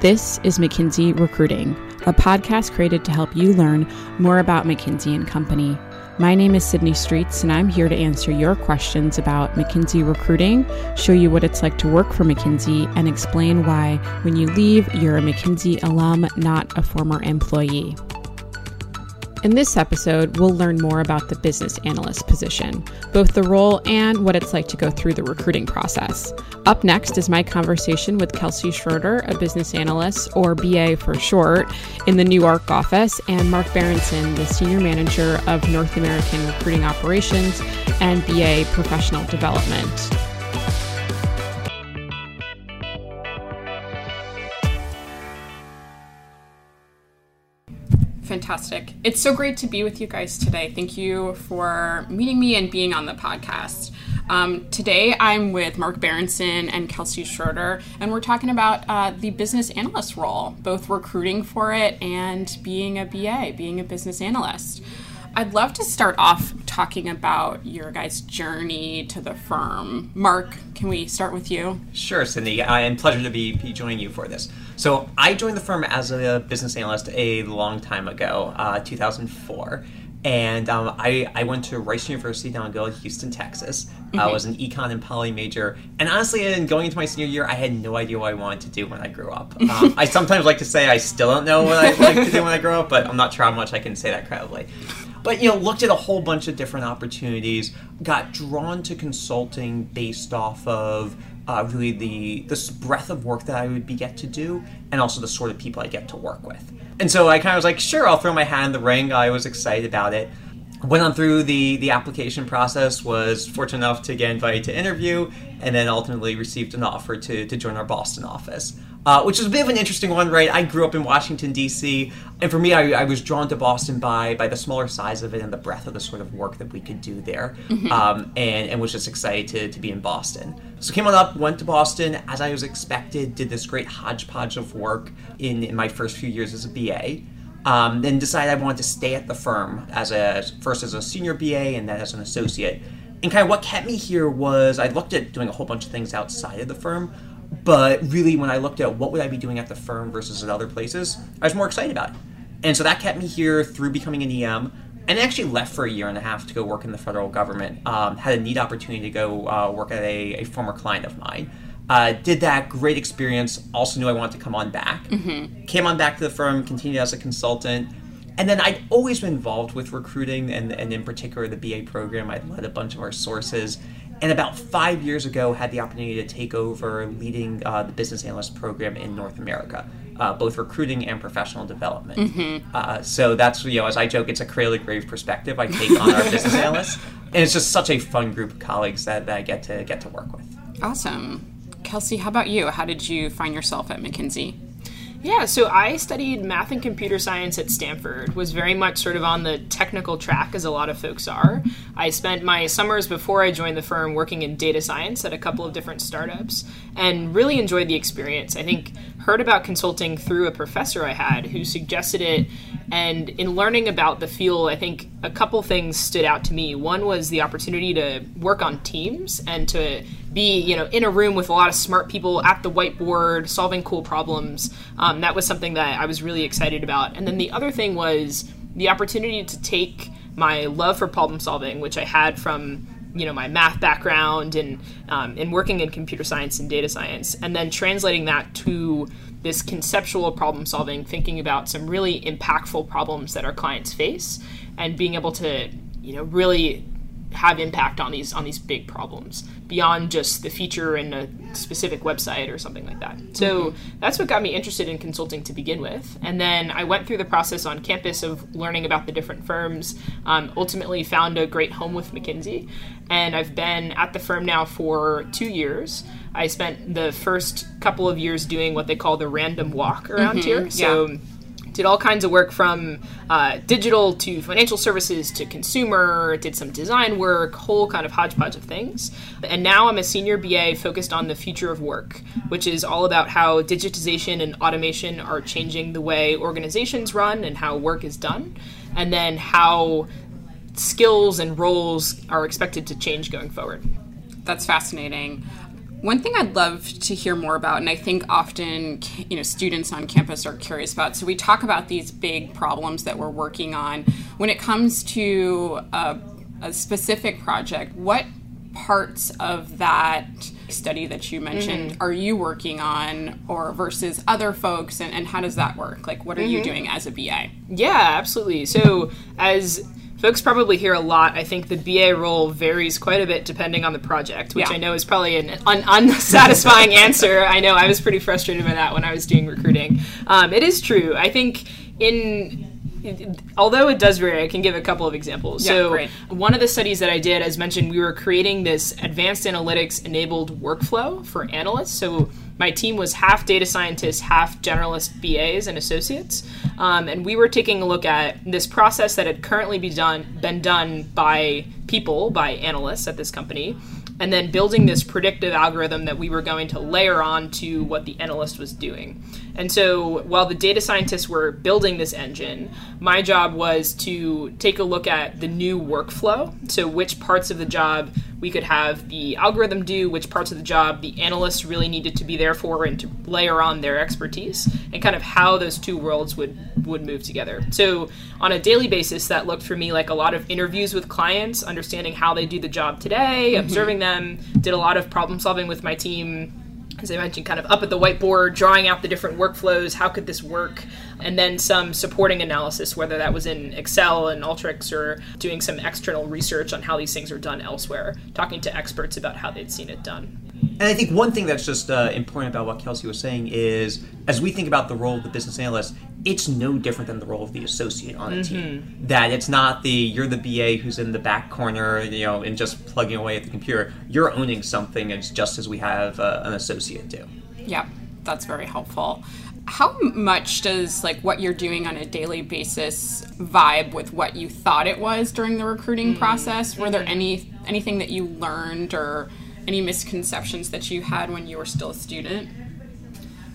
This is McKinsey Recruiting, a podcast created to help you learn more about McKinsey and Company. My name is Sydney Streets, and I'm here to answer your questions about McKinsey recruiting, show you what it's like to work for McKinsey, and explain why, when you leave, you're a McKinsey alum, not a former employee. In this episode, we'll learn more about the business analyst position, both the role and what it's like to go through the recruiting process. Up next is my conversation with Kelsey Schroeder, a business analyst, or BA for short, in the New York office, and Mark Berenson, the senior manager of North American recruiting operations and BA professional development. Fantastic. It's so great to be with you guys today. Thank you for meeting me and being on the podcast. Um, today I'm with Mark Berenson and Kelsey Schroeder, and we're talking about uh, the business analyst role, both recruiting for it and being a BA, being a business analyst. I'd love to start off talking about your guys' journey to the firm. Mark, can we start with you? Sure, Cindy. Uh, and pleasure to be, be joining you for this. So, I joined the firm as a business analyst a long time ago, uh, 2004. And um, I, I went to Rice University down in Houston, Texas. Mm-hmm. I was an econ and poly major. And honestly, in going into my senior year, I had no idea what I wanted to do when I grew up. Um, I sometimes like to say I still don't know what I like to do when I grow up, but I'm not sure how much I can say that credibly. But you know, looked at a whole bunch of different opportunities. Got drawn to consulting based off of uh, really the this breadth of work that I would be get to do, and also the sort of people I get to work with. And so I kind of was like, sure, I'll throw my hat in the ring. I was excited about it. Went on through the the application process. Was fortunate enough to get invited to interview, and then ultimately received an offer to to join our Boston office uh, which is a bit of an interesting one, right? I grew up in Washington D.C., and for me, I, I, was drawn to Boston by by the smaller size of it and the breadth of the sort of work that we could do there, mm-hmm. um, and and was just excited to, to be in Boston. So came on up, went to Boston as I was expected, did this great hodgepodge of work in in my first few years as a BA. Um, then decided I wanted to stay at the firm as a first as a senior BA and then as an associate. And kind of what kept me here was I looked at doing a whole bunch of things outside of the firm, but really, when I looked at what would I be doing at the firm versus at other places, I was more excited about it. And so that kept me here through becoming an EM. And I actually left for a year and a half to go work in the federal government. Um, had a neat opportunity to go uh, work at a, a, former client of mine. Uh, did that, great experience. Also knew I wanted to come on back. Mm-hmm. Came on back to the firm, continued as a consultant. And then I'd always been involved with recruiting, and, and in particular the BA program. I'd led a bunch of our sources and about five years ago had the opportunity to take over leading uh, the business analyst program in North America, uh, both recruiting and professional development. Mm-hmm. Uh, so that's you know, as I joke, it's a cradle to grave perspective I take on our business analysts, and it's just such a fun group of colleagues that, that I get to get to work with. Awesome, Kelsey. How about you? How did you find yourself at McKinsey? Yeah, so I studied math and computer science at Stanford, was very much sort of on the technical track, as a lot of folks are. I spent my summers before I joined the firm working in data science at a couple of different startups and really enjoyed the experience. I think heard about consulting through a professor I had who suggested it. And in learning about the field, I think a couple things stood out to me. One was the opportunity to work on teams and to be you know in a room with a lot of smart people at the whiteboard solving cool problems um, that was something that i was really excited about and then the other thing was the opportunity to take my love for problem solving which i had from you know my math background and um, and working in computer science and data science and then translating that to this conceptual problem solving thinking about some really impactful problems that our clients face and being able to you know really have impact on these on these big problems beyond just the feature in a specific website or something like that. So mm-hmm. that's what got me interested in consulting to begin with. And then I went through the process on campus of learning about the different firms. Um, ultimately, found a great home with McKinsey, and I've been at the firm now for two years. I spent the first couple of years doing what they call the random walk around mm-hmm. here. So. Yeah did all kinds of work from uh, digital to financial services to consumer, did some design work, whole kind of hodgepodge of things. And now I'm a senior BA focused on the future of work, which is all about how digitization and automation are changing the way organizations run and how work is done, and then how skills and roles are expected to change going forward. That's fascinating One thing I'd love to hear more about, and I think often you know students on campus are curious about. So we talk about these big problems that we're working on. When it comes to a, a specific project, what parts of that study that you mentioned mm-hmm. are you working on or versus other folks and, and how does that work like what are mm-hmm. you doing as a ba yeah absolutely so as folks probably hear a lot. I think the BA role varies quite a bit depending on the project, which yeah. I know is probably an un- unsatisfying answer. I know I was pretty frustrated by that when I was doing recruiting. Um, it is true. I think in although it does vary, I can give a couple of examples. Yeah, so, one of the studies that I did, as mentioned, we were creating this advanced analytics enabled workflow for analysts. So, my team was half data scientists, half generalist BAs and associates. Um, and we were taking a look at this process that had currently be done, been done by people, by analysts at this company, and then building this predictive algorithm that we were going to layer on to what the analyst was doing. And so while the data scientists were building this engine, my job was to take a look at the new workflow. So, which parts of the job we could have the algorithm do, which parts of the job the analysts really needed to be there for, and to layer on their expertise, and kind of how those two worlds would, would move together. So, on a daily basis, that looked for me like a lot of interviews with clients, understanding how they do the job today, mm-hmm. observing them, did a lot of problem solving with my team as I mentioned, kind of up at the whiteboard, drawing out the different workflows, how could this work, and then some supporting analysis, whether that was in Excel and Alteryx or doing some external research on how these things are done elsewhere, talking to experts about how they'd seen it done. And I think one thing that's just uh, important about what Kelsey was saying is, as we think about the role of the business analyst, it's no different than the role of the associate on a mm-hmm. team. That it's not the you're the BA who's in the back corner, you know, and just plugging away at the computer. You're owning something, it's just as we have uh, an associate do. Yeah, that's very helpful. How much does like what you're doing on a daily basis vibe with what you thought it was during the recruiting mm-hmm. process? Were there any anything that you learned or any misconceptions that you had when you were still a student?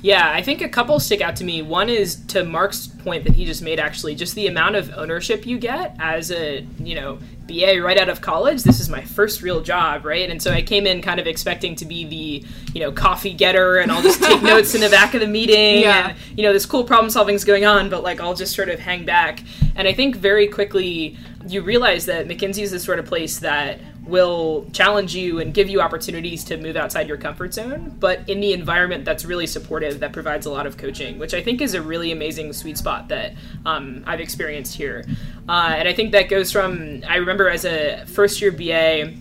Yeah, I think a couple stick out to me. One is to Mark's point that he just made actually, just the amount of ownership you get as a, you know, BA right out of college. This is my first real job, right? And so I came in kind of expecting to be the, you know, coffee getter and I'll just take notes in the back of the meeting yeah. and you know, this cool problem solving is going on, but like I'll just sort of hang back. And I think very quickly you realize that McKinsey is the sort of place that will challenge you and give you opportunities to move outside your comfort zone, but in the environment that's really supportive, that provides a lot of coaching, which I think is a really amazing sweet spot that um, I've experienced here. Uh, and I think that goes from, I remember as a first year BA,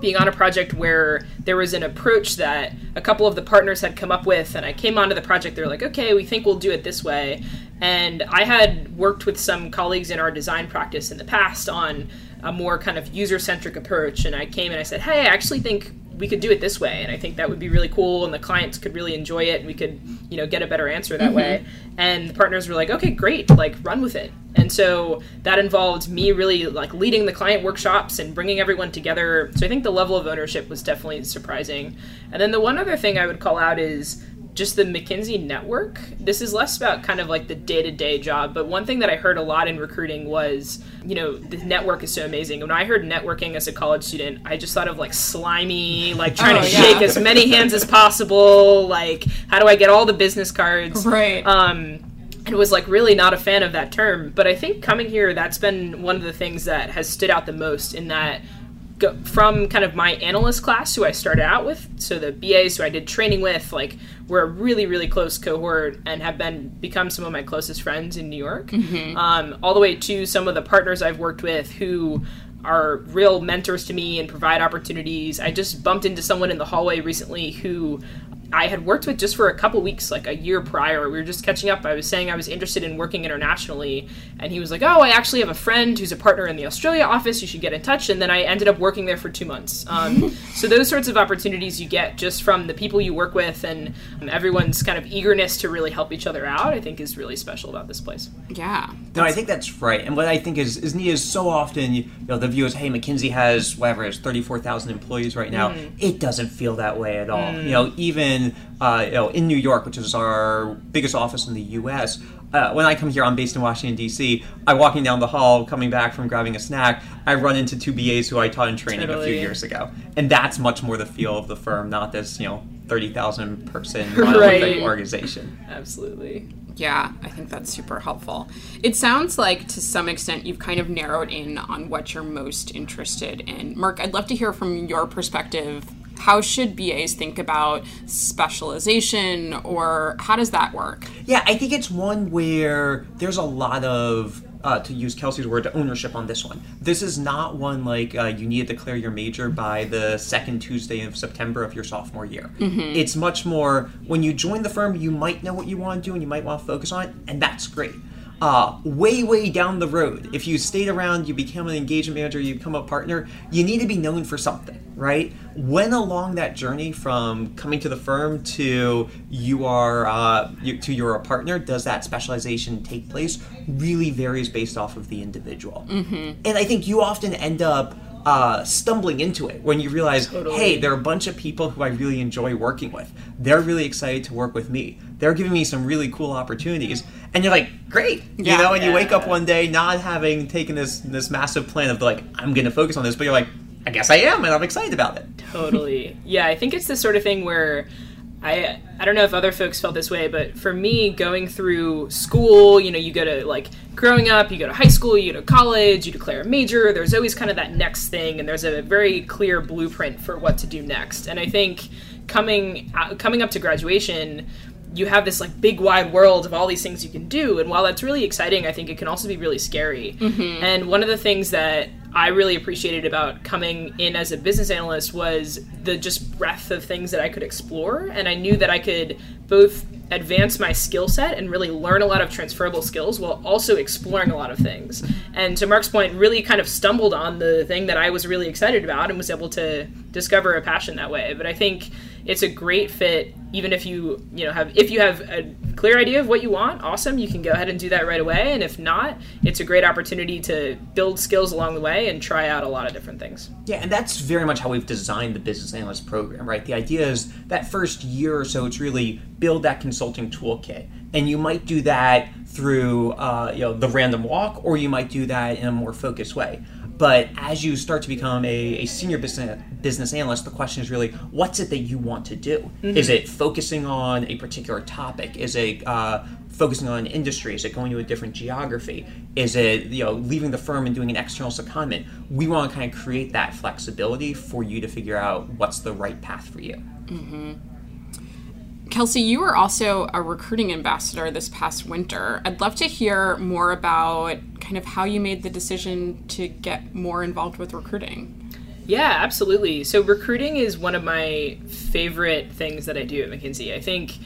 being on a project where there was an approach that a couple of the partners had come up with and i came onto the project they're like okay we think we'll do it this way and i had worked with some colleagues in our design practice in the past on a more kind of user centric approach. And I came and I said, hey, I actually think we could do it this way and i think that would be really cool and the clients could really enjoy it and we could you know get a better answer that mm-hmm. way and the partners were like okay great like run with it and so that involved me really like leading the client workshops and bringing everyone together so i think the level of ownership was definitely surprising and then the one other thing i would call out is just the McKinsey network. This is less about kind of like the day to day job, but one thing that I heard a lot in recruiting was, you know, the network is so amazing. When I heard networking as a college student, I just thought of like slimy, like trying oh, to yeah. shake as many hands as possible. Like, how do I get all the business cards? Right. Um, and was like really not a fan of that term. But I think coming here, that's been one of the things that has stood out the most in that go, from kind of my analyst class who I started out with, so the BAs who I did training with, like we're a really really close cohort and have been become some of my closest friends in New York. Mm-hmm. Um, all the way to some of the partners I've worked with who are real mentors to me and provide opportunities. I just bumped into someone in the hallway recently who I had worked with just for a couple weeks, like a year prior. We were just catching up. I was saying I was interested in working internationally, and he was like, "Oh, I actually have a friend who's a partner in the Australia office. You should get in touch." And then I ended up working there for two months. Um, so those sorts of opportunities you get just from the people you work with and um, everyone's kind of eagerness to really help each other out, I think is really special about this place. Yeah. No, I think that's right. And what I think is is neat is so often you know the view is, "Hey, McKinsey has whatever it is thirty four thousand employees right now." Mm. It doesn't feel that way at all. Mm. You know, even in uh, you know in New York, which is our biggest office in the U.S. Uh, when I come here, I'm based in Washington D.C. I'm walking down the hall, coming back from grabbing a snack. I run into two BAs who I taught in training a few years ago, and that's much more the feel of the firm, not this you know thirty thousand person Right. organization. Absolutely. Yeah, I think that's super helpful. It sounds like to some extent you've kind of narrowed in on what you're most interested in. Mark, I'd love to hear from your perspective. How should BAs think about specialization or how does that work? Yeah, I think it's one where there's a lot of, uh, to use Kelsey's word, ownership on this one. This is not one like uh, you need to declare your major by the second Tuesday of September of your sophomore year. It's much more when you join the firm, you might know what you want to do and you might want to focus on it, and that's great. Uh, way, way down the road, if you stayed around, you become an engagement manager, you become a partner, you need to be known for something, right? When along that journey from coming to the firm to you are uh, you, to you're a partner, does that specialization take place? Really varies based off of the individual, mm-hmm. and I think you often end up uh, stumbling into it when you realize, Totally. hey, there are a bunch of people who I really enjoy working with. They're really excited to work with me. They're giving me some really cool opportunities, and you're like, great, Yeah. you know. And you wake up one day not having taken this this massive plan of like, I'm going to focus on this, but you're like, I guess I am, and I'm excited about it. Totally. Yeah, I think it's the sort of thing where I I don't know if other folks felt this way, but for me, going through school, you know, you go to like growing up, you go to high school, you go to college, you declare a major. There's always kind of that next thing, and there's a very clear blueprint for what to do next. And I think coming out, coming up to graduation. You have this like big wide world of all these things you can do, and while that's really exciting, I think it can also be really scary. Mm-hmm. And one of the things that I really appreciated about coming in as a business analyst was the just breadth of things that I could explore. And I knew that I could both advance my skill set and really learn a lot of transferable skills while also exploring a lot of things. And to Mark's point, really kind of stumbled on the thing that I was really excited about and was able to discover a passion that way. But I think it's a great fit even if you you know have if you have a clear idea of what you want awesome you can go ahead and do that right away and if not it's a great opportunity to build skills along the way and try out a lot of different things Yeah, and that's very much how we've designed the business analyst program, right? The idea is that first year or so, it's really build that consulting toolkit, and you might do that through uh, you know the random walk, or you might do that in a more focused way. But as you start to become a, a senior business business analyst, the question is really, what's it that you want to do? Is it focusing on a particular topic? Is it uh, focusing on industry? Is it going to a different geography? Is it you know leaving the firm and doing an external secondment? We want to kind of create that flexibility for you to figure out what's the right path for you. Kelsey, you were also a recruiting ambassador this past winter. I'd love to hear more about kind of how you made the decision to get more involved with recruiting. Yeah, absolutely. So recruiting is one of my favorite things that I do at McKinsey. I think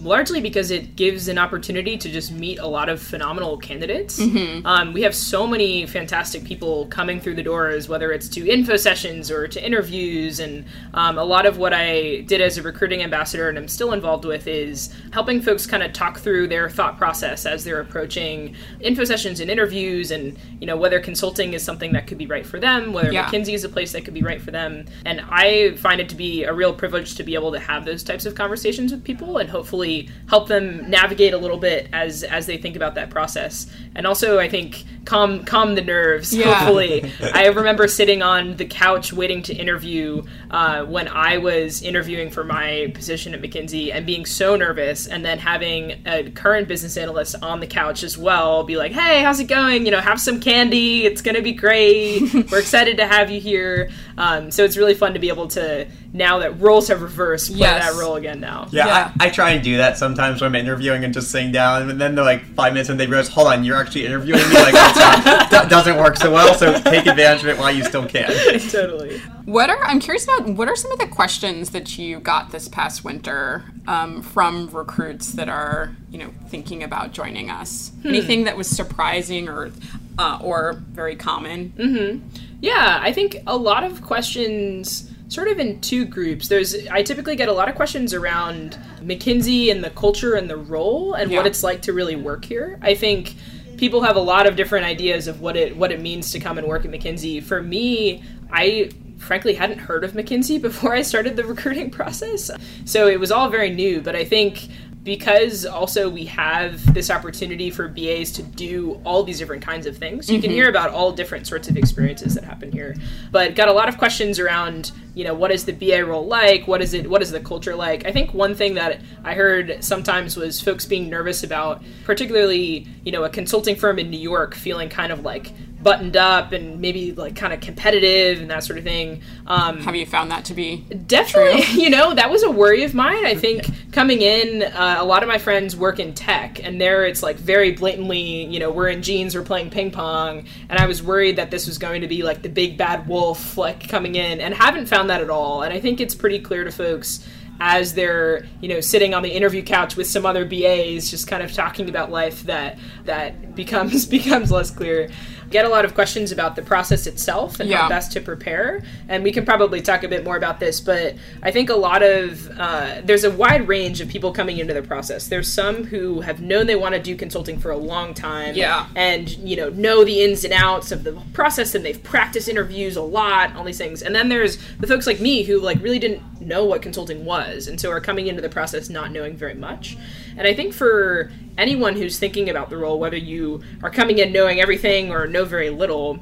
largely because it gives an opportunity to just meet a lot of phenomenal candidates. Um, we have so many fantastic people coming through the doors, whether it's to info sessions or to interviews. And um, a lot of what I did as a recruiting ambassador and I'm still involved with is helping folks kind of talk through their thought process as they're approaching info sessions and interviews and, you know, whether consulting is something that could be right for them, whether Yeah. McKinsey is a place that could be right for them. And I find it to be a real privilege to be able to have those types of conversations with people and hopefully help them navigate a little bit as as they think about that process. And also I think calm calm the nerves, Yeah. hopefully. I remember sitting on the couch waiting to interview uh, when I was interviewing for my position at McKinsey and being so nervous and then having a current business analyst on the couch as well be like, hey, how's it going? You know, have some candy. It's going to be great. We're excited to have you here. Um, so it's really fun to be able to, now that roles have reversed, play Yes. that role again now. Yeah, Yeah. I, I try and do that sometimes when I'm interviewing and just sitting down, and then they're like five minutes and they realize, hold on, you're actually interviewing me. Like that doesn't work so well. So take advantage of it while you still can. totally. What are I'm curious about? What are some of the questions that you got this past winter um, from recruits that are you know thinking about joining us? Anything that was surprising or uh, or very common? Yeah, I think a lot of questions sort of in two groups. There's I typically get a lot of questions around McKinsey and the culture and the role and Yeah. what it's like to really work here. I think people have a lot of different ideas of what it what it means to come and work at McKinsey. For me, I frankly hadn't heard of McKinsey before I started the recruiting process. So it was all very new, but I think because also we have this opportunity for BAs to do all these different kinds of things. You mm-hmm. can hear about all different sorts of experiences that happen here. But got a lot of questions around, you know, what is the BA role like? What is it what is the culture like? I think one thing that I heard sometimes was folks being nervous about particularly, you know, a consulting firm in New York feeling kind of like buttoned up and maybe like kind of competitive and that sort of thing. Um, Have you found that to be definitely? True? You know, that was a worry of mine. I think coming in, uh, a lot of my friends work in tech, and there it's like very blatantly, you know, we're in jeans, we're playing ping pong, and I was worried that this was going to be like the big bad wolf like coming in, and haven't found that at all. And I think it's pretty clear to folks as they're you know sitting on the interview couch with some other BAs just kind of talking about life that that becomes becomes less clear get a lot of questions about the process itself and yeah. how best to prepare. And we can probably talk a bit more about this, but I think a lot of uh, there's a wide range of people coming into the process. There's some who have known they want to do consulting for a long time, yeah, and you know know the ins and outs of the process, and they've practiced interviews a lot, all these things. And then there's the folks like me who like really didn't know what consulting was, and so are coming into the process not knowing very much. And I think for anyone who's thinking about the role, whether you are coming in knowing everything or know very little,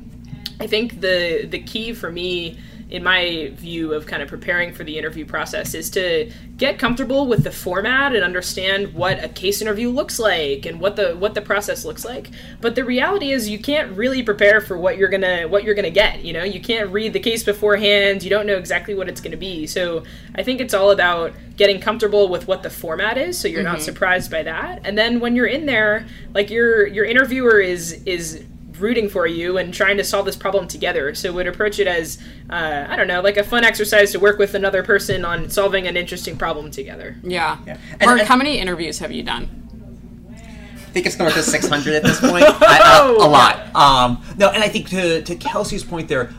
I think the the key for me in my view of kind of preparing for the interview process is to get comfortable with the format and understand what a case interview looks like and what the what the process looks like. But the reality is you can't really prepare for what you're gonna what you're gonna get you know? You can't read the case beforehand. You don't know exactly what it's gonna be. So i think it's all about getting comfortable with what the format is so you're mm-hmm. not surprised by that. And then when you're in there like your your interviewer is is rooting for you and trying to solve this problem together. So we would approach it as uh, I don't know, like a fun exercise to work with another person on solving an interesting problem together. Yeah. yeah. And, Mark, and, how many interviews have you done? I think it's north of 600 at this point. I, a lot. Um, no, and I think to, to Kelsey's point there,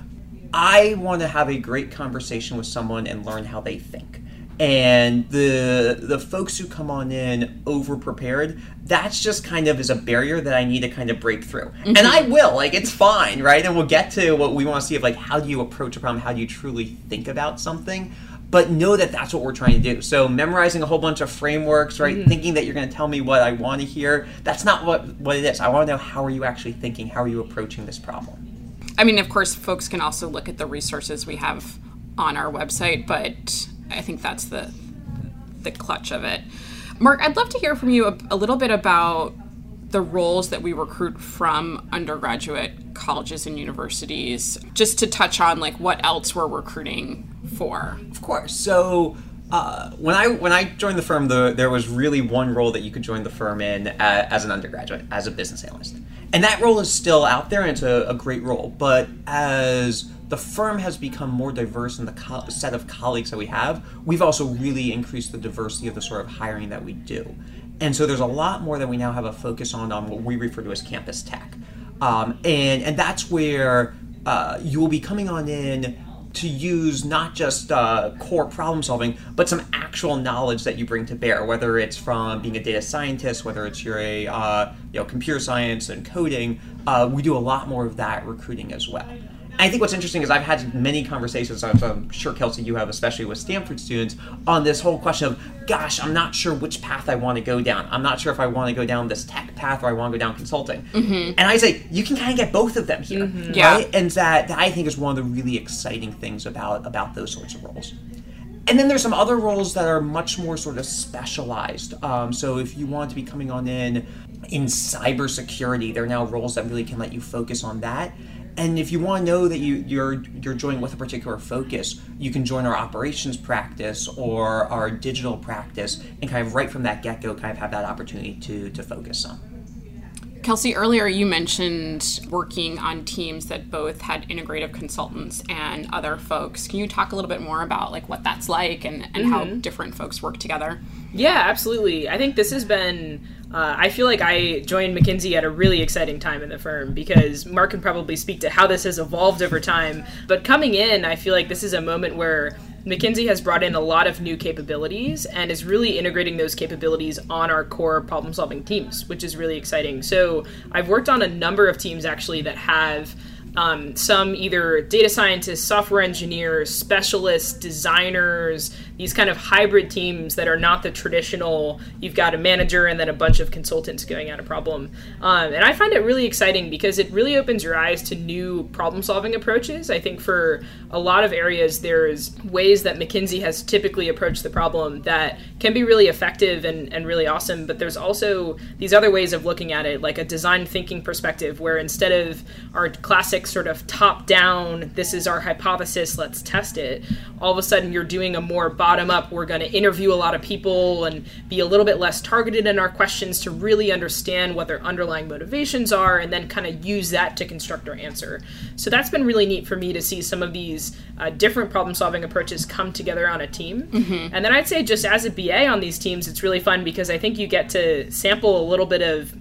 I want to have a great conversation with someone and learn how they think and the the folks who come on in over prepared that's just kind of is a barrier that i need to kind of break through. Mm-hmm. and i will like it's fine right? And we'll get to what we want to see of like how do you approach a problem? How do you truly think about something? But know that that's what we're trying to do. So memorizing a whole bunch of frameworks right? Mm-hmm. thinking that you're going to tell me what i want to hear that's not what what it is. I want to know how are you actually thinking? How are you approaching this problem? I mean of course folks can also look at the resources we have on our website but I think that's the the clutch of it. Mark, I'd love to hear from you a, a little bit about the roles that we recruit from undergraduate colleges and universities, just to touch on like what else we're recruiting for. Of course. So uh, when I when I joined the firm, the, there was really one role that you could join the firm in uh, as an undergraduate, as a business analyst, and that role is still out there, and it's a, a great role. But as the firm has become more diverse in the co- set of colleagues that we have, we've also really increased the diversity of the sort of hiring that we do. And so there's a lot more that we now have a focus on on what we refer to as campus tech. Um, and, and that's where uh, you will be coming on in to use not just uh, core problem solving, but some actual knowledge that you bring to bear, whether it's from being a data scientist, whether it's you're a uh, you know computer science and coding. Uh, we do a lot more of that recruiting as well. I think what's interesting is I've had many conversations, I'm sure Kelsey you have, especially with Stanford students, on this whole question of, gosh, I'm not sure which path I want to go down. I'm not sure if I want to go down this tech path or I want to go down consulting. Mm-hmm. And I say you can kind of get both of them here, mm-hmm. right? And that, that I think is one of the really exciting things about about those sorts of roles. And then there's some other roles that are much more sort of specialized. Um, so if you want to be coming on in in cybersecurity, there are now roles that really can let you focus on that. And if you want to know that you, you're you're joining with a particular focus, you can join our operations practice or our digital practice, and kind of right from that get go, kind of have that opportunity to to focus on. Kelsey, earlier you mentioned working on teams that both had integrative consultants and other folks. Can you talk a little bit more about like what that's like and, and mm-hmm. how different folks work together? Yeah, absolutely. I think this has been uh, I feel like I joined McKinsey at a really exciting time in the firm because Mark can probably speak to how this has evolved over time. But coming in, I feel like this is a moment where McKinsey has brought in a lot of new capabilities and is really integrating those capabilities on our core problem solving teams, which is really exciting. So I've worked on a number of teams actually that have um, some either data scientists, software engineers, specialists, designers, these kind of hybrid teams that are not the traditional, you've got a manager and then a bunch of consultants going at a problem. Um, and I find it really exciting because it really opens your eyes to new problem solving approaches. I think for a lot of areas, there's ways that McKinsey has typically approached the problem that can be really effective and, and really awesome. But there's also these other ways of looking at it, like a design thinking perspective, where instead of our classic sort of top down, this is our hypothesis, let's test it, all of a sudden you're doing a more bottom up, we're going to interview a lot of people and be a little bit less targeted in our questions to really understand what their underlying motivations are and then kind of use that to construct our answer. So that's been really neat for me to see some of these uh, different problem solving approaches come together on a team. Mm-hmm. And then I'd say just as a BA on these teams, it's really fun because I think you get to sample a little bit of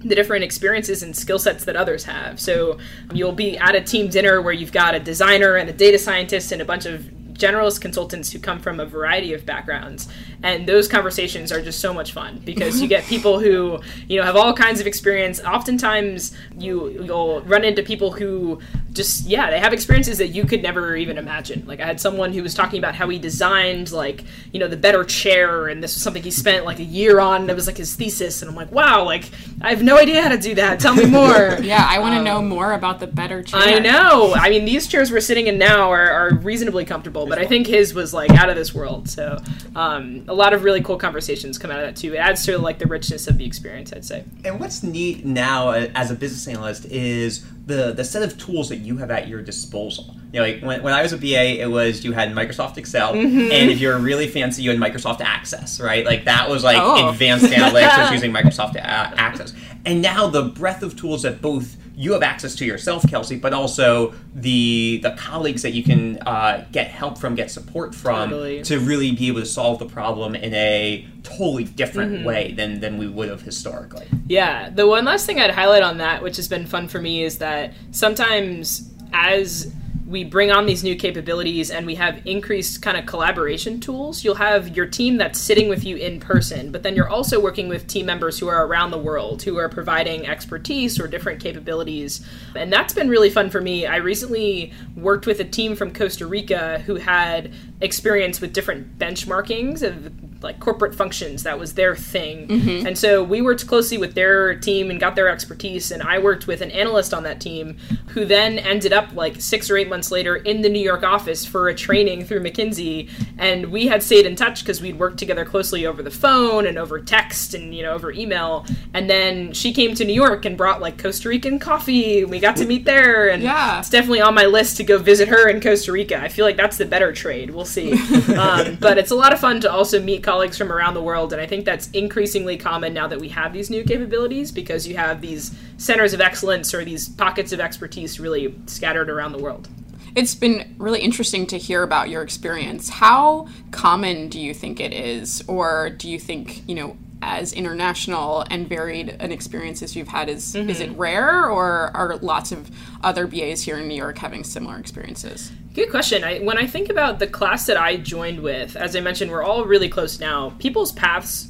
the different experiences and skill sets that others have. So you'll be at a team dinner where you've got a designer and a data scientist and a bunch of generalist consultants who come from a variety of backgrounds and those conversations are just so much fun because you get people who you know have all kinds of experience. Oftentimes you you'll run into people who just yeah they have experiences that you could never even imagine. Like i had someone who was talking about how he designed like you know the better chair and this was something he spent like a year on that was like his thesis and i'm like wow like i have no idea how to do that. Tell me more. Yeah i want to um, know more about the better chair. I know. I mean these chairs we're sitting in now are, are reasonably comfortable but i think his was like out of this world. So um, a lot of really cool conversations come out of that too it adds to like the richness of the experience i'd say and what's neat now uh, as a business analyst is the the set of tools that you have at your disposal. You know, like when, when I was a BA, it was you had Microsoft Excel, mm-hmm. and if you're really fancy, you had Microsoft Access, right? Like that was like oh. advanced analytics was using Microsoft Access. And now the breadth of tools that both you have access to yourself, Kelsey, but also the the colleagues that you can uh, get help from, get support from, totally. to really be able to solve the problem in a totally different mm-hmm. way than than we would have historically. Yeah, the one last thing I'd highlight on that, which has been fun for me, is that sometimes as we bring on these new capabilities and we have increased kind of collaboration tools, you'll have your team that's sitting with you in person, but then you're also working with team members who are around the world who are providing expertise or different capabilities. And that's been really fun for me. I recently worked with a team from Costa Rica who had experience with different benchmarkings of like corporate functions that was their thing. Mm-hmm. and so we worked closely with their team and got their expertise and i worked with an analyst on that team who then ended up like six or eight months later in the new york office for a training through mckinsey. And we had stayed in touch because we'd worked together closely over the phone and over text and you know over email. And then she came to new york and brought like costa rican coffee we got to meet there. And yeah. it's definitely on my list to go visit her in costa rica. I feel like that's the better trade. We'll see. Um, but it's a lot of fun to also meet colleagues from around the world, and I think that's increasingly common now that we have these new capabilities because you have these centers of excellence or these pockets of expertise really scattered around the world. It's been really interesting to hear about your experience. How common do you think it is, or do you think you know? As international and varied an experience as you've had is mm-hmm. is it rare or are lots of other BAs here in New York having similar experiences? Good question. I, when I think about the class that I joined with, as I mentioned, we're all really close now. People's paths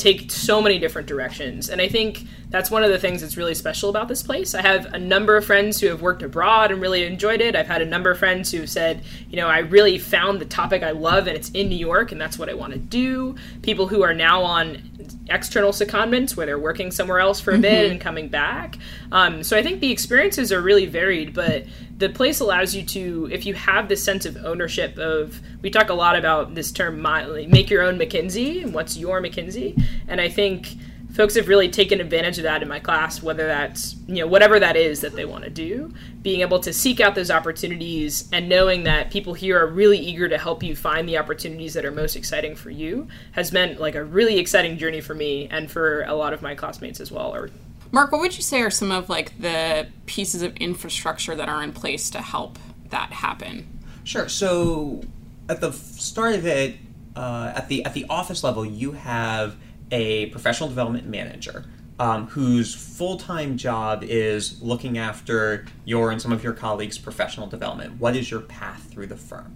take so many different directions. And I think that's one of the things that's really special about this place. I have a number of friends who have worked abroad and really enjoyed it. I've had a number of friends who said, you know, I really found the topic I love and it's in New York and that's what I want to do. People who are now on external secondments where they're working somewhere else for a bit mm-hmm. and coming back. Um, so I think the experiences are really varied, but the place allows you to, if you have this sense of ownership of, we talk a lot about this term, make your own McKinsey and what's your McKinsey. And I think folks have really taken advantage of that in my class whether that's you know whatever that is that they want to do being able to seek out those opportunities and knowing that people here are really eager to help you find the opportunities that are most exciting for you has meant like a really exciting journey for me and for a lot of my classmates as well or mark what would you say are some of like the pieces of infrastructure that are in place to help that happen? Sure so at the start of it uh, at the at the office level you have a professional development manager um, whose full time job is looking after your and some of your colleagues' professional development. What is your path through the firm?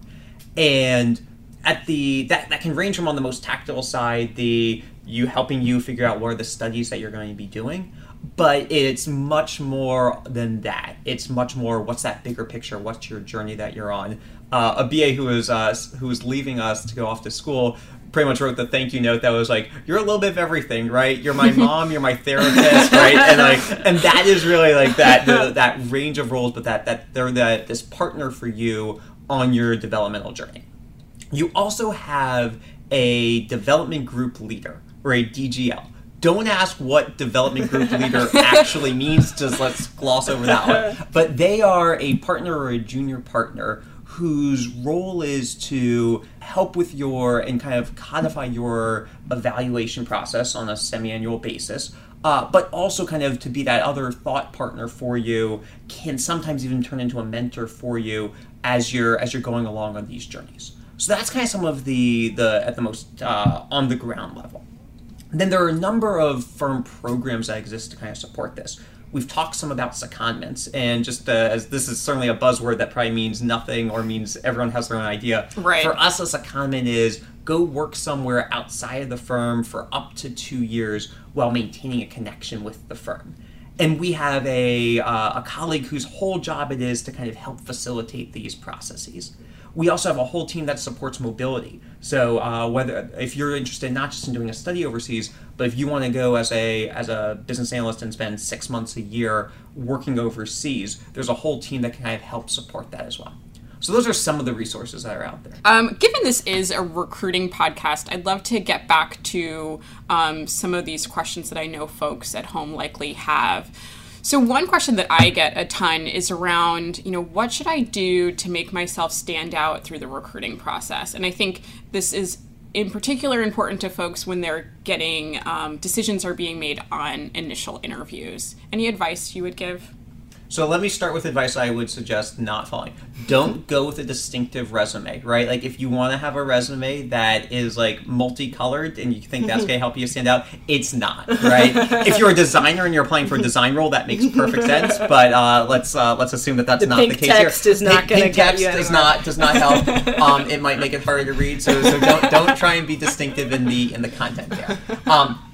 And at the that, that can range from on the most tactical side, the you helping you figure out what are the studies that you're going to be doing, but it's much more than that. It's much more what's that bigger picture? What's your journey that you're on? Uh, a BA who was uh, who was leaving us to go off to school pretty much wrote the thank you note that was like, "You're a little bit of everything, right? You're my mom, you're my therapist, right?" And like, and that is really like that the, that range of roles, but that that they're that this partner for you on your developmental journey. You also have a development group leader or a DGL. Don't ask what development group leader actually means. Just let's gloss over that one. But they are a partner or a junior partner whose role is to help with your and kind of codify your evaluation process on a semi-annual basis uh, but also kind of to be that other thought partner for you can sometimes even turn into a mentor for you as you're as you're going along on these journeys so that's kind of some of the the at the most uh, on the ground level then there are a number of firm programs that exist to kind of support this we've talked some about secondments, and just uh, as this is certainly a buzzword that probably means nothing or means everyone has their own idea. Right. For us, a secondment is go work somewhere outside of the firm for up to two years while maintaining a connection with the firm. And we have a, uh, a colleague whose whole job it is to kind of help facilitate these processes. We also have a whole team that supports mobility. So uh, whether if you're interested not just in doing a study overseas, but if you want to go as a as a business analyst and spend six months a year working overseas, there's a whole team that can kind of help support that as well. So those are some of the resources that are out there. Um, given this is a recruiting podcast, I'd love to get back to um, some of these questions that I know folks at home likely have. So one question that I get a ton is around, you know, what should I do to make myself stand out through the recruiting process? And I think this is in particular important to folks when they're getting um, decisions are being made on initial interviews. Any advice you would give? So let me start with advice I would suggest not following. Don't go with a distinctive resume, right? Like if you want to have a resume that is like multicolored and you think that's going to help you stand out, it's not, right? if you're a designer and you're applying for a design role, that makes perfect sense. But uh, let's uh, let's assume that that's the not the case text here. is not Pink- pink get text does not does not help. Um, it might make it harder to read. So, so don't don't try and be distinctive in the in the content there. Um,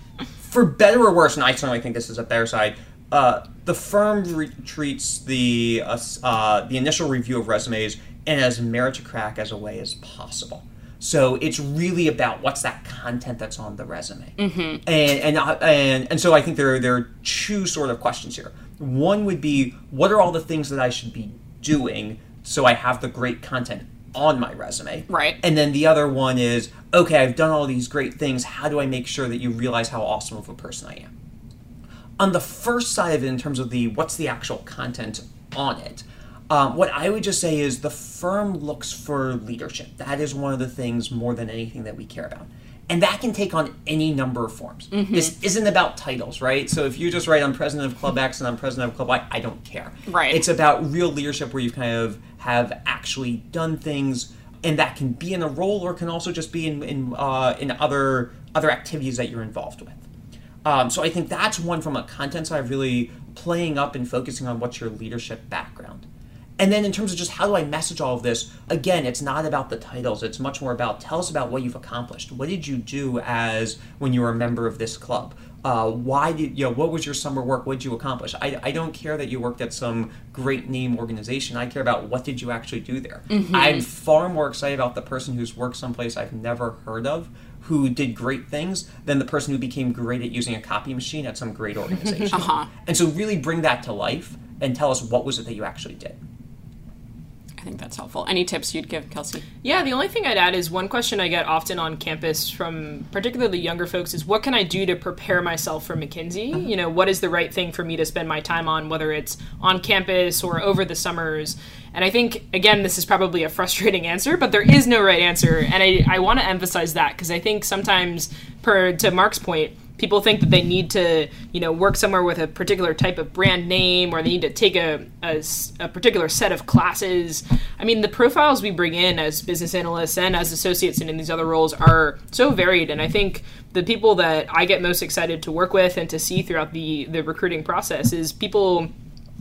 for better or worse, and I certainly think this is a better side. Uh, the firm re- treats the uh, uh, the initial review of resumes in as meritocratic as a way as possible. So it's really about what's that content that's on the resume, mm-hmm. and and, uh, and and so I think there there are two sort of questions here. One would be what are all the things that I should be doing so I have the great content on my resume, Right. and then the other one is, okay, I've done all these great things. How do I make sure that you realize how awesome of a person I am? On the first side of it, in terms of the what's the actual content on it, um, what I would just say is the firm looks for leadership. That is one of the things more than anything that we care about. And that can take on any number of forms. This isn't about titles, right? So if you just write I'm president of Club X and I'm president of Club Y, I don't care. Right. It's about real leadership where you kind of have actually done things and that can be in a role or can also just be in in, uh, in other other activities that you're involved with. Um, so I think that's one from a content side, really playing up and focusing on what's your leadership background. And then in terms of just how do I message all of this, again, it's not about the titles. It's much more about tell us about what you've accomplished. What did you do as when you were a member of this club? Uh, why did you know what was your summer work? What did you accomplish? I, I don't care that you worked at some great name organization. I care about what did you actually do there. I'm far more excited about the person who's worked someplace I've never heard of who did great things than the person who became great at using a copy machine at some great organization. Uh-huh. And so really bring that to life and tell us what was it that you actually did. I think that's helpful. Any tips you'd give, Kelsey? Yeah, the only thing I'd add is one question I get often on campus from particularly younger folks is what can I do to prepare myself for McKinsey? You know, what is the right thing for me to spend my time on, whether it's on campus or over the summers? And I think, again, this is probably a frustrating answer, but there is no right answer. And I, I want to emphasize that because I think sometimes, per to Mark's point, people think that they need to you know work somewhere with a particular type of brand name or they need to take a a particular set of classes i mean the profiles we bring in as business analysts and as associates and in these other roles are so varied and i think the people that i get most excited to work with and to see throughout the the recruiting process is people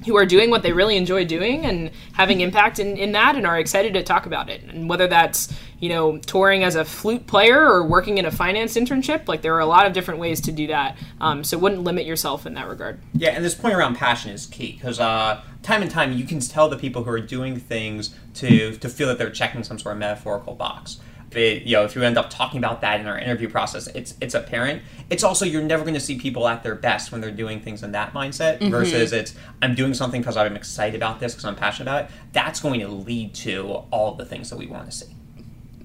who are doing what they really enjoy doing and having impact in, in that and are excited to talk about it. And whether that's, you know, touring as a flute player or working in a finance internship, like there are a lot of different ways to do that. Um, so wouldn't limit yourself in that regard. Yeah, and this point around passion is key because uh, time and time you can tell the people who are doing things to, to feel that they're checking some sort of metaphorical box it, you know, if you end up talking about that in our interview process, it's it's apparent. It's also you're never going to see people at their best when they're doing things in that mindset mm-hmm. versus it's I'm doing something because I'm excited about this because I'm passionate about it. That's going to lead to all the things that we want to see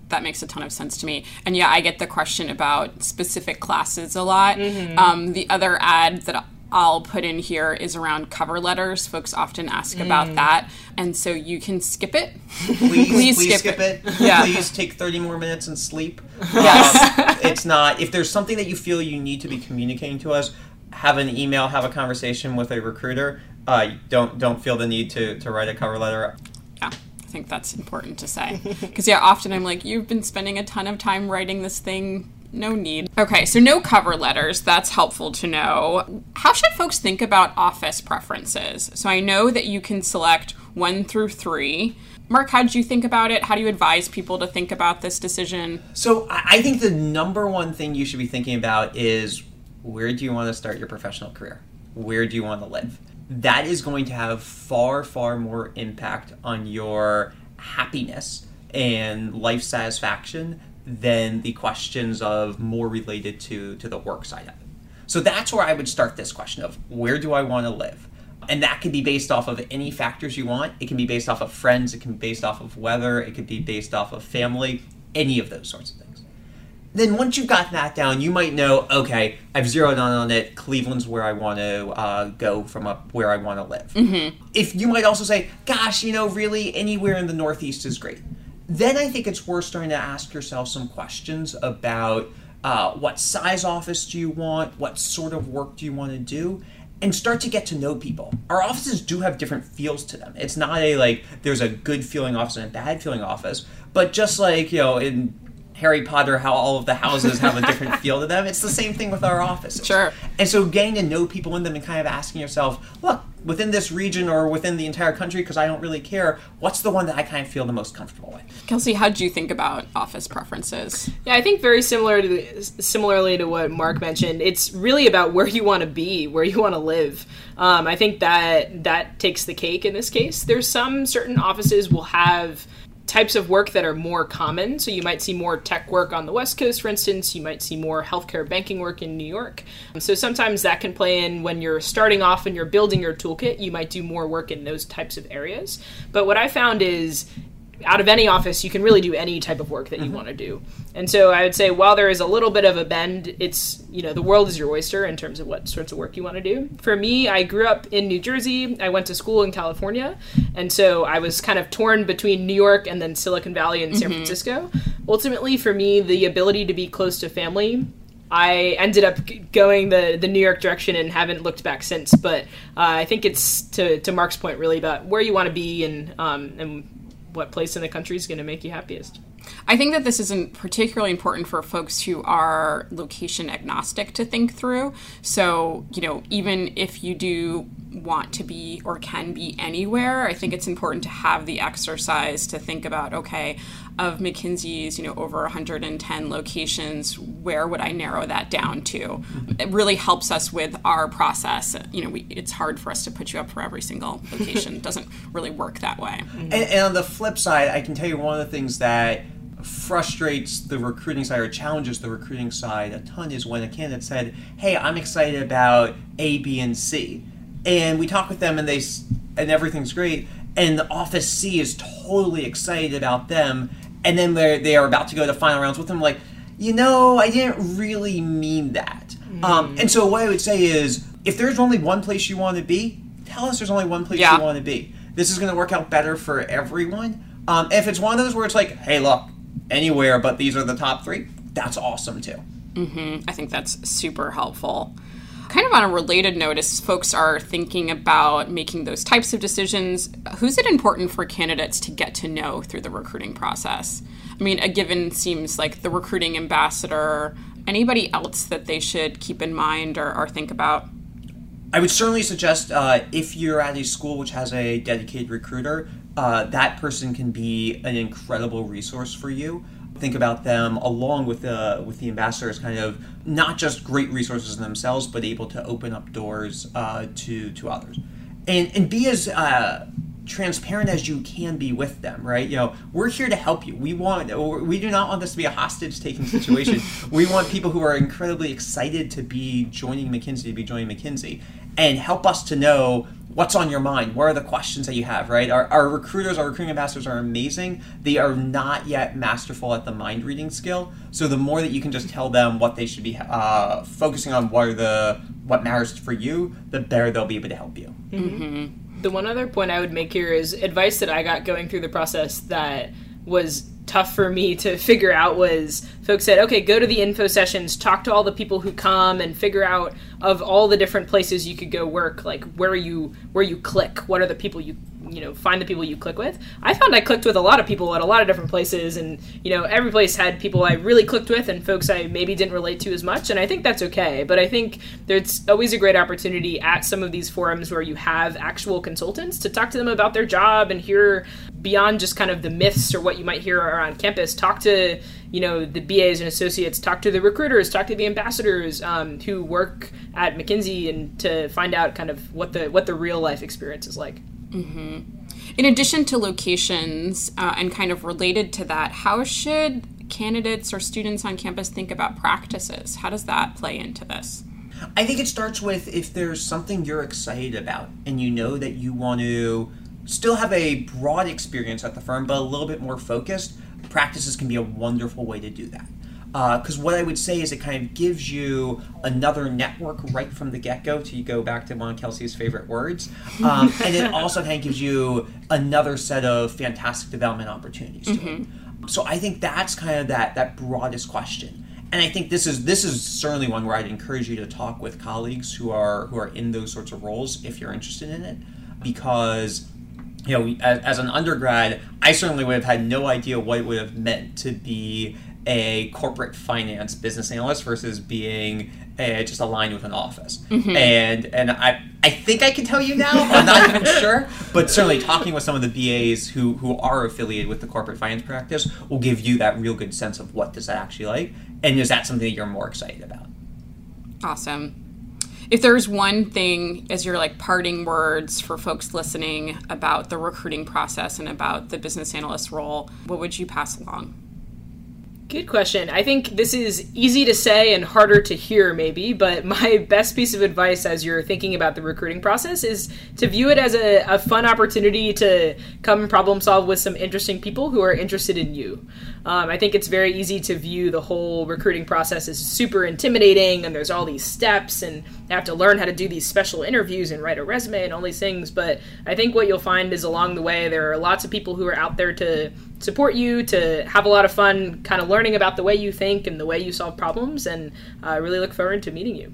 that makes a ton of sense to me. And yeah, I get the question about specific classes a lot. Mm-hmm. Um, the other ad that I'll put in here is around cover letters. Folks often ask mm. about that, and so you can skip it. Please, please, please skip, skip, it. it. Yeah. Please take thirty more minutes and sleep. Yes. Um, it's not. If there's something that you feel you need to be communicating to us, have an email, have a conversation with a recruiter. Uh, don't don't feel the need to to write a cover letter. Yeah. I think that's important to say because yeah often i'm like you've been spending a ton of time writing this thing no need. Okay, so no cover letters. That's helpful to know. How should folks think about office preferences? So I know that you can select one through three. Mark, how did you think about it? How do you advise people to think about this decision? So I think the number one thing you should be thinking about is where do you want to start your professional career? Where do you want to live? That is going to have far, far more impact on your happiness and life satisfaction than the questions of more related to to the work side of it. So that's where I would start this question of where do I want to live? And that can be based off of any factors you want. It can be based off of friends, it can be based off of weather, it could be based off of family, any of those sorts of things. Then once you've got that down, you might know, okay, I've zeroed in on it. Cleveland's where I want to uh, go from up where I want to live. Mm-hmm. If you might also say, gosh, you know, really anywhere in the Northeast is great then I think it's worth starting to ask yourself some questions about uh, what size office do you want, what sort of work do you want to do, and start to get to know people. Our offices do have different feels to them. It's not a like there's a good feeling office and a bad feeling office, but just like you know in Harry Potter, how all of the houses have a different feel to them. It's the same thing with our offices. Sure. And so getting to know people in them and kind of asking yourself, look, within this region or within the entire country, because I don't really care, what's the one that I kind of feel the most comfortable with? Kelsey, how do you think about office preferences? Yeah, I think very similar to the, similarly to what Mark mentioned. It's really about where you want to be, where you want to live. Um, I think that that takes the cake in this case. There's some certain offices will have types of work that are more common. So you might see more tech work on the West Coast, for instance. You might see more healthcare banking work in New York. Um, so sometimes that can play in when you're starting off and you're building your toolkit. You might do more work in those types of areas. But what I found is out of any office, you can really do any type of work that you mm-hmm. want to do. And so I would say, while there is a little bit of a bend, it's, you know, the world is your oyster in terms of what sorts of work you want to do. For me, I grew up in New Jersey. I went to school in California. And so I was kind of torn between New York and then Silicon Valley and San mm-hmm. Francisco. Ultimately, for me, the ability to be close to family I ended up going the the New York direction and haven't looked back since. But uh, I think it's to, to Mark's point really about where you want to be and um, and what place in the country is going to make you happiest. I think that this isn't particularly important for folks who are location agnostic to think through. So, you know, even if you do want to be or can be anywhere, I think it's important to have the exercise to think about okay, of McKinsey's, you know, over 110 locations, where would I narrow that down to? Mm-hmm. It really helps us with our process. You know, we, it's hard for us to put you up for every single location. it doesn't really work that way. And, and on the flip side, I can tell you one of the things that frustrates the recruiting side or challenges the recruiting side a ton is when a candidate said, "Hey, I'm excited about A, B, and C," and we talk with them and they and everything's great, and the office C is totally excited about them, and then they they are about to go to final rounds with them, like, you know, I didn't really mean that. Mm. Um, and so what I would say is, if there's only one place you want to be, tell us there's only one place yeah. you want to be. This is going to work out better for everyone. Um, if it's one of those where it's like, hey, look, anywhere but these are the top three, that's awesome too. Mm-hmm. I think that's super helpful. Kind of on a related note, as folks are thinking about making those types of decisions, who's it important for candidates to get to know through the recruiting process? I mean, a given seems like the recruiting ambassador. Anybody else that they should keep in mind or, or think about? I would certainly suggest uh, if you're at a school which has a dedicated recruiter, uh, that person can be an incredible resource for you. Think about them along with the with the ambassadors, kind of not just great resources in themselves, but able to open up doors uh, to to others, and and be as uh, transparent as you can be with them, right? You know, we're here to help you. We want, we do not want this to be a hostage taking situation. we want people who are incredibly excited to be joining McKinsey, to be joining McKinsey, and help us to know what's on your mind. What are the questions that you have, right? Our, our recruiters, our recruiting ambassadors are amazing. They are not yet masterful at the mind reading skill. So the more that you can just tell them what they should be uh, focusing on, what are the what matters for you, the better they'll be able to help you. Mm-hmm the one other point I would make here is advice that I got going through the process that was tough for me to figure out was folks said, okay, go to the info sessions, talk to all the people who come, and figure out of all the different places you could go work, like where you where you click, what are the people you you know find the people you click with. I found i clicked with a lot of people at a lot of different places and you know every place had people i really clicked with and folks i maybe didn't relate to as much and i think that's okay but i think there's always a great opportunity at some of these forums where you have actual consultants to talk to them about their job and hear beyond just kind of the myths or what you might hear around campus. Talk to you know the BAs and associates talk to the recruiters, talk to the ambassadors um, who work at McKinsey, and to find out kind of what the what the real life experience is like. Mm-hmm. In addition to locations uh, and kind of related to that, how should candidates or students on campus think about practices? How does that play into this? I think it starts with if there's something you're excited about and you know that you want to still have a broad experience at the firm but a little bit more focused, practices can be a wonderful way to do that because uh, what I would say is it kind of gives you another network right from the get go to go back to one of Kelsey's favorite words. Um, and it also kind of gives you another set of fantastic development opportunities mm-hmm. So I think that's kind of that, that broadest question. And I think this is this is certainly one where I'd encourage you to talk with colleagues who are who are in those sorts of roles if you're interested in it, because you know as, as an undergrad, I certainly would have had no idea what it would have meant to be a corporate finance business analyst versus being a, just aligned with an office. Mm-hmm. And and I I think I can tell you now. I'm not even sure, but certainly talking with some of the BAs who who are affiliated with the corporate finance practice will give you that real good sense of what does that actually like, and is that something that you're more excited about? Awesome. If there's one thing as your like parting words for folks listening about the recruiting process and about the business analyst role, what would you pass along? Good question. I think this is easy to say and harder to hear, maybe, but my best piece of advice as you're thinking about the recruiting process is to view it as a, a fun opportunity to come problem solve with some interesting people who are interested in you. Um, I think it's very easy to view the whole recruiting process as super intimidating, and there's all these steps, and you have to learn how to do these special interviews and write a resume and all these things. But I think what you'll find is along the way, there are lots of people who are out there to support you, to have a lot of fun kind of learning about the way you think and the way you solve problems, and I uh, really look forward to meeting you.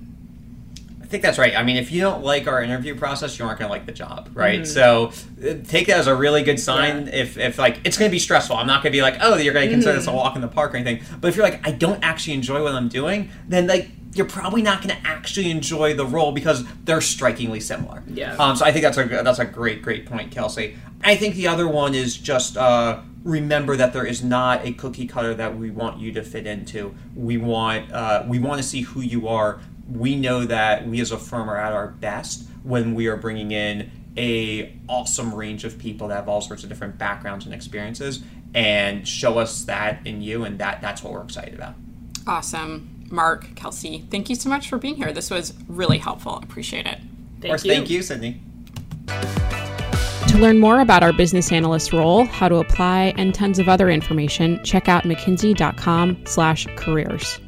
I think that's right. I mean, if you don't like our interview process, you aren't going to like the job, right? Mm-hmm. So uh, take that as a really good sign. Yeah. If, if like it's going to be stressful, I'm not going to be like, oh, you're going to consider mm-hmm. this a walk in the park or anything. But if you're like, I don't actually enjoy what I'm doing, then like you're probably not going to actually enjoy the role because they're strikingly similar. Yeah. Um, so I think that's a that's a great great point, Kelsey. I think the other one is just. Uh, remember that there is not a cookie cutter that we want you to fit into. We want uh, we want to see who you are. We know that we as a firm are at our best when we are bringing in a awesome range of people that have all sorts of different backgrounds and experiences and show us that in you and that that's what we're excited about. Awesome. Mark, Kelsey, thank you so much for being here. This was really helpful. Appreciate it. Thank of course, you. thank you, Sydney. To learn more about our business analyst role, how to apply, and tons of other information, check out mckinsey.com/careers.